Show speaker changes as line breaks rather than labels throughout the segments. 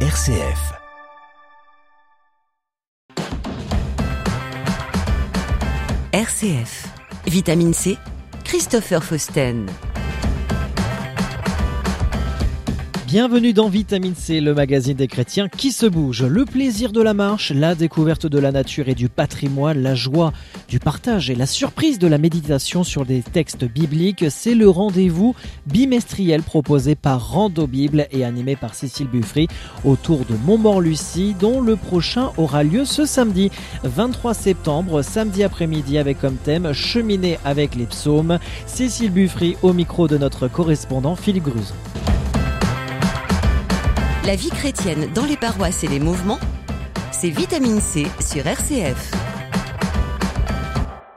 RCF.
RCF. Vitamine C. Christopher Fausten.
Bienvenue dans Vitamine C, le magazine des chrétiens qui se bouge. Le plaisir de la marche, la découverte de la nature et du patrimoine, la joie du partage et la surprise de la méditation sur des textes bibliques, c'est le rendez-vous bimestriel proposé par Rando Bible et animé par Cécile Buffry autour de Montmort-Lucie, dont le prochain aura lieu ce samedi 23 septembre, samedi après-midi avec comme thème Cheminer avec les psaumes. Cécile Buffry au micro de notre correspondant Philippe Gruz.
La vie chrétienne dans les paroisses et les mouvements, c'est Vitamine C sur RCF.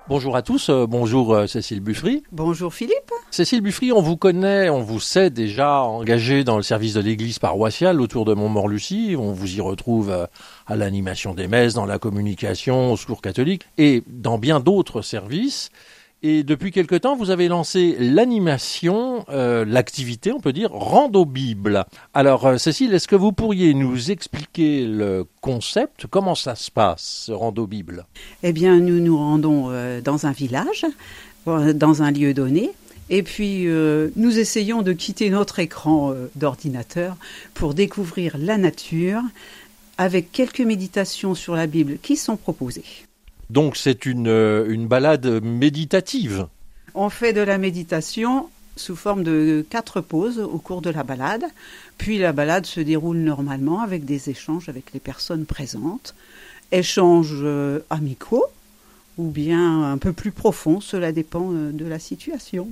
Bonjour à tous, euh, bonjour euh, Cécile Buffry.
Bonjour Philippe.
Cécile Buffry, on vous connaît, on vous sait déjà engagé dans le service de l'église paroissiale autour de Montmort-Lucie. On vous y retrouve euh, à l'animation des messes, dans la communication, au secours catholique et dans bien d'autres services. Et depuis quelque temps, vous avez lancé l'animation, euh, l'activité, on peut dire, Rando Bible. Alors, euh, Cécile, est-ce que vous pourriez nous expliquer le concept? Comment ça se passe, Rando Bible?
Eh bien, nous nous rendons euh, dans un village, dans un lieu donné. Et puis, nous essayons de quitter notre écran d'ordinateur pour découvrir la nature avec quelques méditations sur la Bible qui sont proposées.
Donc, c'est une, euh, une balade méditative.
On fait de la méditation sous forme de quatre pauses au cours de la balade. Puis la balade se déroule normalement avec des échanges avec les personnes présentes. Échanges euh, amicaux ou bien un peu plus profonds, cela dépend euh, de la situation.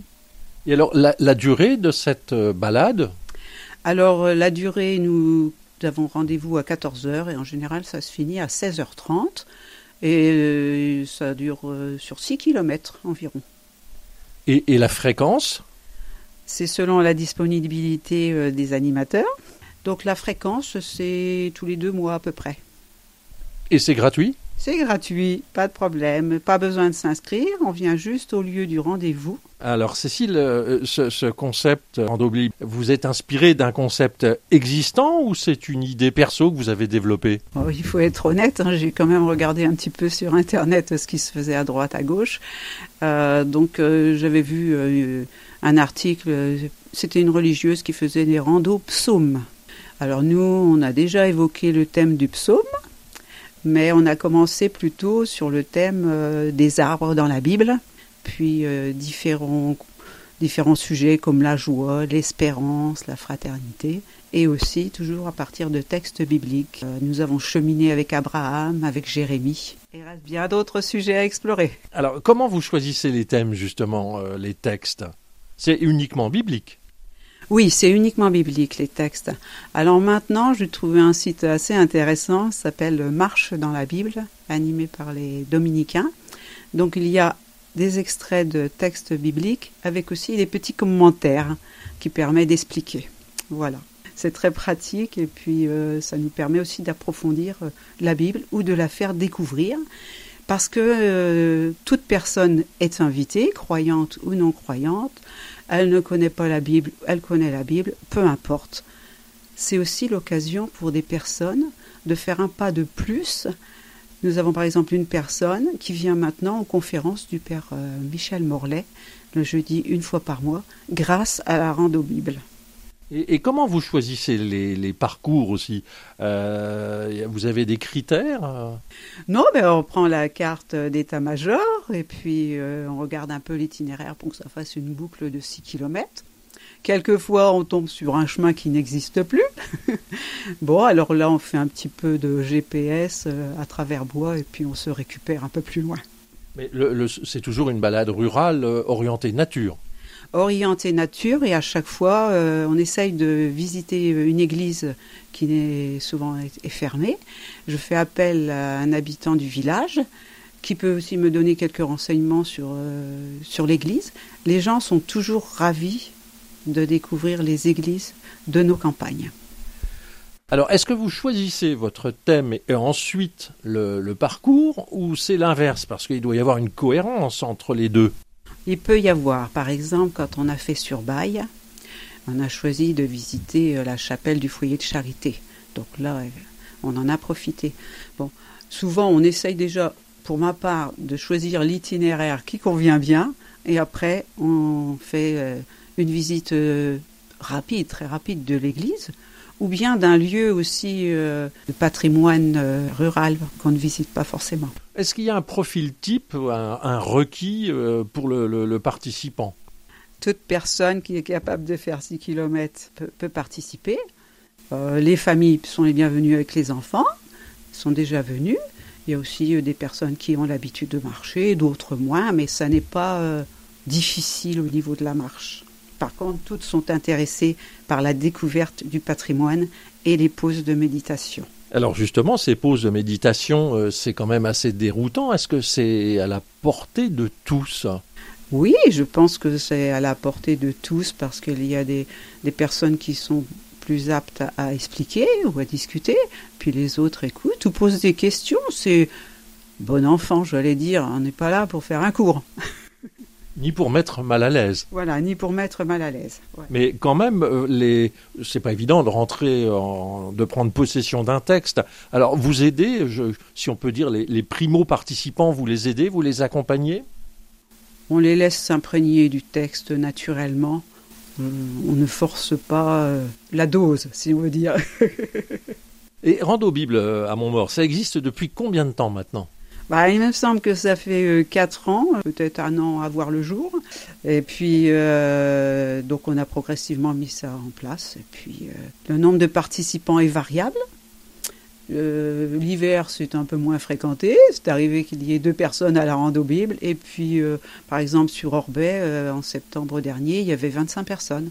Et alors, la, la durée de cette balade?
Alors la durée, nous avons rendez-vous à 14h et en général ça se finit à 16h30 et euh, ça dure euh, sur 6 km environ.
et, et la fréquence?
C'est selon la disponibilité euh, des animateurs. Donc la fréquence, c'est tous les deux mois à peu près.
Et c'est gratuit?
C'est gratuit, pas de problème, pas besoin de s'inscrire, on vient juste au lieu du rendez-vous.
Alors Cécile, euh, ce, ce concept Rando Bible, vous êtes inspiré d'un concept existant ou c'est une idée perso que vous avez développée?
Oh, il faut être honnête, hein, j'ai quand même regardé un petit peu sur Internet ce qui se faisait à droite, à gauche. Euh, donc euh, j'avais vu euh, un article, euh, c'était une religieuse qui faisait des randos psaumes. Alors nous, on a déjà évoqué le thème du psaume, mais on a commencé plutôt sur le thème euh, des arbres dans la Bible, puis euh, différents, différents sujets comme la joie, l'espérance, la fraternité, et aussi toujours à partir de textes bibliques. Euh, nous avons cheminé avec Abraham, avec Jérémie. Il reste bien d'autres sujets à explorer.
Alors comment vous choisissez les thèmes justement, les textes? C'est uniquement biblique?
Oui, c'est uniquement biblique les textes. Alors maintenant, j'ai trouvé un site assez intéressant, s'appelle Marche dans la Bible, animé par les dominicains. Donc il y a des extraits de textes bibliques avec aussi des petits commentaires qui permettent d'expliquer. Voilà. C'est très pratique et puis euh, ça nous permet aussi d'approfondir euh, la Bible ou de la faire découvrir parce que euh, toute personne est invitée, croyante ou non croyante. Elle ne connaît pas la Bible, elle connaît la Bible, peu importe. C'est aussi l'occasion pour des personnes de faire un pas de plus. Nous avons par exemple une personne qui vient maintenant aux conférences du Père euh, Michel Morlaix, le jeudi une fois par mois, grâce à la rando Bible.
Et, et comment vous choisissez les, les parcours aussi Euh, Vous avez des critères euh
Non, mais on prend la carte d'état-major et puis euh, on regarde un peu l'itinéraire pour que ça fasse une boucle de 6 km. Quelquefois, on tombe sur un chemin qui n'existe plus. bon, alors là, on fait un petit peu de GPS à travers bois et puis on se récupère un peu plus loin.
Mais le, le- c'est toujours une balade rurale orientée nature.
Orienté nature et à chaque fois, euh, on essaye de visiter une église qui n'est souvent est- est fermée. Je fais appel à un habitant du village qui peut aussi me donner quelques renseignements sur, euh, sur l'église. Les gens sont toujours ravis de découvrir les églises de nos campagnes.
Alors, est-ce que vous choisissez votre thème et ensuite le parcours ou c'est l'inverse? Parce qu'il doit y avoir une cohérence entre les deux.
Il peut y avoir, par exemple, quand on a fait sur Baille, on a choisi de visiter euh, la chapelle du foyer de charité. Donc là, on en a profité. Bon, souvent, on essaye déjà, pour ma part, de choisir l'itinéraire qui convient bien, et après, on fait euh, une visite euh, rapide, très rapide de l'église, ou bien d'un lieu aussi de patrimoine rural qu'on ne visite pas forcément.
Est-ce qu'il y a un profil type, un, un requis pour le participant?
Toute personne qui est capable de faire 6 km peut, participer. Euh, les familles sont les bienvenues avec les enfants, sont déjà venus. Il y a aussi euh, des personnes qui ont l'habitude de marcher, d'autres moins, mais ça n'est pas euh, difficile au niveau de la marche. Par contre, toutes sont intéressées par la découverte du patrimoine et les pauses de méditation.
Alors justement, ces pauses de méditation, c'est quand même assez déroutant. Est-ce que c'est à la portée de tous?
Oui, je pense que c'est à la portée de tous parce qu'il y a des, personnes qui sont plus aptes à, expliquer ou à discuter, puis les autres écoutent ou posent des questions. C'est bon enfant, j'allais dire, on n'est pas là pour faire un cours.
ni pour mettre mal à l'aise.
Voilà, ni pour mettre mal à l'aise.
Mais quand même, euh, les, c'est pas évident de rentrer, de prendre possession d'un texte. Alors, vous aidez, si on peut dire, les, les primo participants, vous les aidez, vous les accompagnez?
On les laisse s'imprégner du texte naturellement. On ne force pas euh, la dose, si on veut dire.
Et Rando Bible euh, à Montmort, ça existe depuis combien de temps maintenant?
Bah, il me semble que ça fait 4 euh, ans, peut-être un an à voir le jour. Et puis, donc on a progressivement mis ça en place. Et puis, le nombre de participants est variable. Euh, l'hiver, c'est un peu moins fréquenté. C'est arrivé qu'il y ait deux personnes à la rando Bible. Et puis, euh, par exemple, sur Orbet, euh, en septembre dernier, il y avait 25 personnes.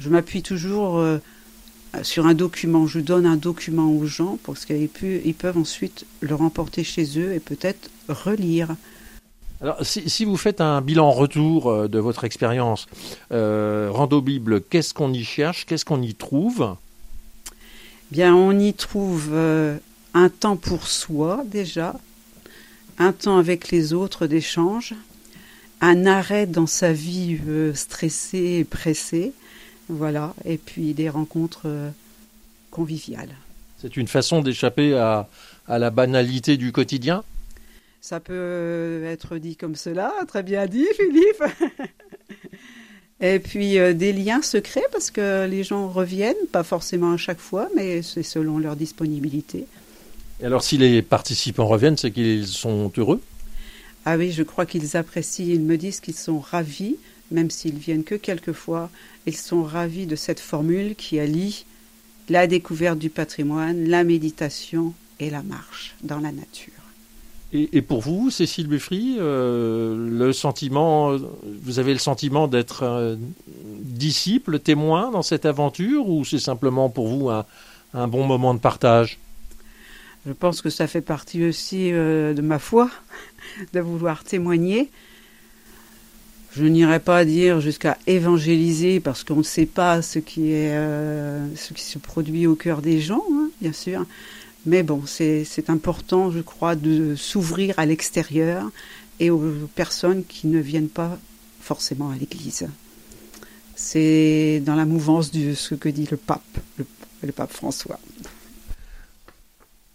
Je m'appuie toujours sur un document. Je donne un document aux gens parce qu'ils peuvent ensuite le remporter chez eux et peut-être relire.
Alors, si, si, vous faites un bilan retour de votre expérience, Rando Bible, qu'est-ce qu'on y cherche Qu'est-ce qu'on y trouve?
Bien on y trouve euh, un temps pour soi déjà, un temps avec les autres d'échange, un arrêt dans sa vie euh, stressée et pressée, voilà, et puis des rencontres euh, conviviales.
C'est une façon d'échapper à, à la banalité du quotidien?
Ça peut être dit comme cela, très bien dit Philippe. Et puis euh, des liens secrets parce que les gens reviennent, pas forcément à chaque fois, mais c'est selon leur disponibilité.
Et alors si les participants reviennent, c'est qu'ils sont heureux?
Ah oui, je crois qu'ils apprécient, ils me disent qu'ils sont ravis, même s'ils viennent que quelques fois, ils sont ravis de cette formule qui allie la découverte du patrimoine, la méditation et la marche dans la nature.
Et, pour vous, Cécile Buffry, euh, le sentiment, vous avez le sentiment d'être disciple, témoin dans cette aventure, ou c'est simplement pour vous un, bon moment de partage?
Je pense que ça fait partie aussi euh, de ma foi, de vouloir témoigner. Je n'irai pas dire jusqu'à évangéliser parce qu'on ne sait pas ce qui euh, se produit au cœur des gens, hein, bien sûr. Mais bon, c'est important, je crois, de s'ouvrir à l'extérieur et aux personnes qui ne viennent pas forcément à l'Église. C'est dans la mouvance de ce que dit le pape, le, pape François.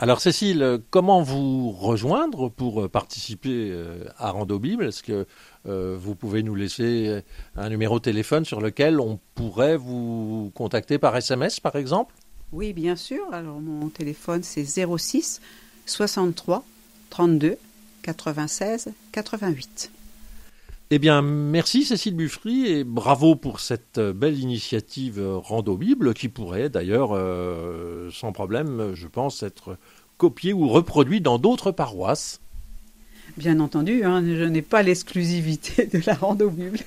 Alors Cécile, comment vous rejoindre pour participer euh, à Rando Bible? Est-ce que euh, vous pouvez nous laisser un numéro de téléphone sur lequel on pourrait vous contacter par SMS par exemple?
Oui, bien sûr. Alors mon téléphone c'est 06 63 32 96 88.
Eh bien, merci Cécile Buffry et bravo pour cette belle initiative Rando Bible qui pourrait d'ailleurs, euh, sans problème, je pense, être copiée ou reproduite dans d'autres paroisses.
Bien entendu, hein, je n'ai pas l'exclusivité de la Rando Bible.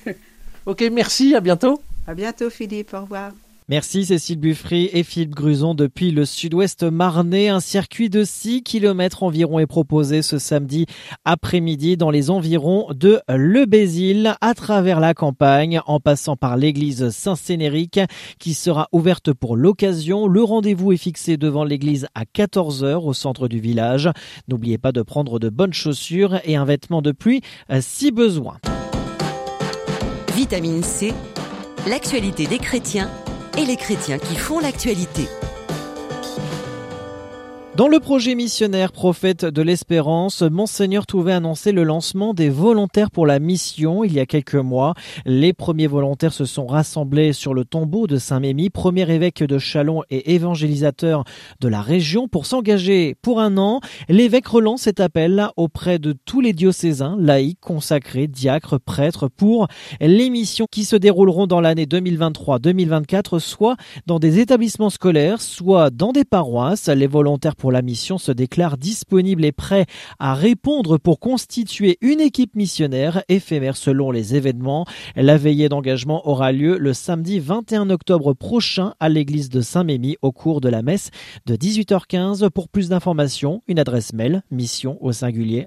Ok, merci, à bientôt.
À bientôt Philippe, au revoir.
Merci Cécile Buffry et Philippe Gruson depuis le sud-ouest marnais. Un circuit de 6 km environ est proposé ce samedi après-midi dans les environs de Le Bézil à travers la campagne en passant par l'église Saint-Sénérique qui sera ouverte pour l'occasion. Le rendez-vous est fixé devant l'église à 14h au centre du village. N'oubliez pas de prendre de bonnes chaussures et un vêtement de pluie si besoin.
Vitamine C, l'actualité des chrétiens et les chrétiens qui font l'actualité.
Dans le projet missionnaire Prophète de l'Espérance, Monseigneur Touvet a annoncé le lancement des volontaires pour la mission il y a quelques mois. Les premiers volontaires se sont rassemblés sur le tombeau de Saint-Mémy, premier évêque de Chalon et évangélisateur de la région, pour s'engager pour un an. L'évêque relance cet appel auprès de tous les diocésains, laïcs, consacrés, diacres, prêtres, pour les missions qui se dérouleront dans l'année 2023-2024, soit dans des établissements scolaires, soit dans des paroisses. Les volontaires pour la mission se déclare disponible et prêt à répondre pour constituer une équipe missionnaire éphémère selon les événements. La veillée d'engagement aura lieu le samedi 21 octobre prochain à l'église de Saint-Mémy au cours de la messe de 18h15. Pour plus d'informations, une adresse mail mission au singulier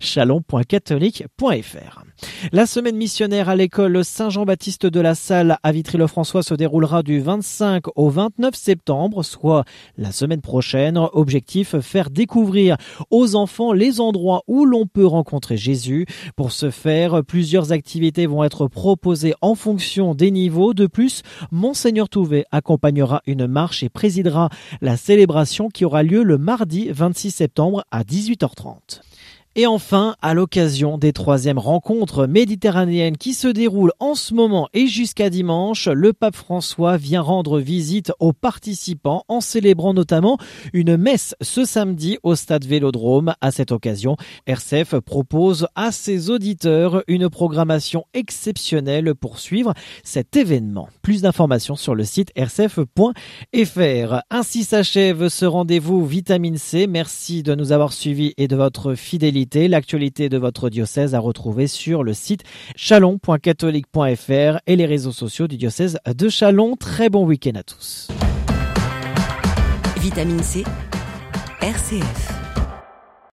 chalon.catholique.fr. La semaine missionnaire à l'école Saint-Jean-Baptiste de la Salle à Vitry-le-François se déroulera du 25 au 29 septembre, soit la semaine prochaine. Objectif, faire découvrir aux enfants les endroits où l'on peut rencontrer Jésus. Pour ce faire, plusieurs activités vont être proposées en fonction des niveaux. De plus, Monseigneur Touvet accompagnera une marche et présidera la célébration qui aura lieu le mardi 26 septembre à 18h30. Et enfin, à l'occasion des troisièmes rencontres méditerranéennes qui se déroulent en ce moment et jusqu'à dimanche, le pape François vient rendre visite aux participants en célébrant notamment une messe ce samedi au stade Vélodrome. À cette occasion, RCF propose à ses auditeurs une programmation exceptionnelle pour suivre cet événement. Plus d'informations sur le site rcf.fr. Ainsi s'achève ce rendez-vous vitamine C. Merci de nous avoir suivis et de votre fidélité L'actualité de votre diocèse à retrouver sur le site chalon.catholique.fr et les réseaux sociaux du diocèse de Chalon. Très bon week-end à tous.
Vitamine C, RCF.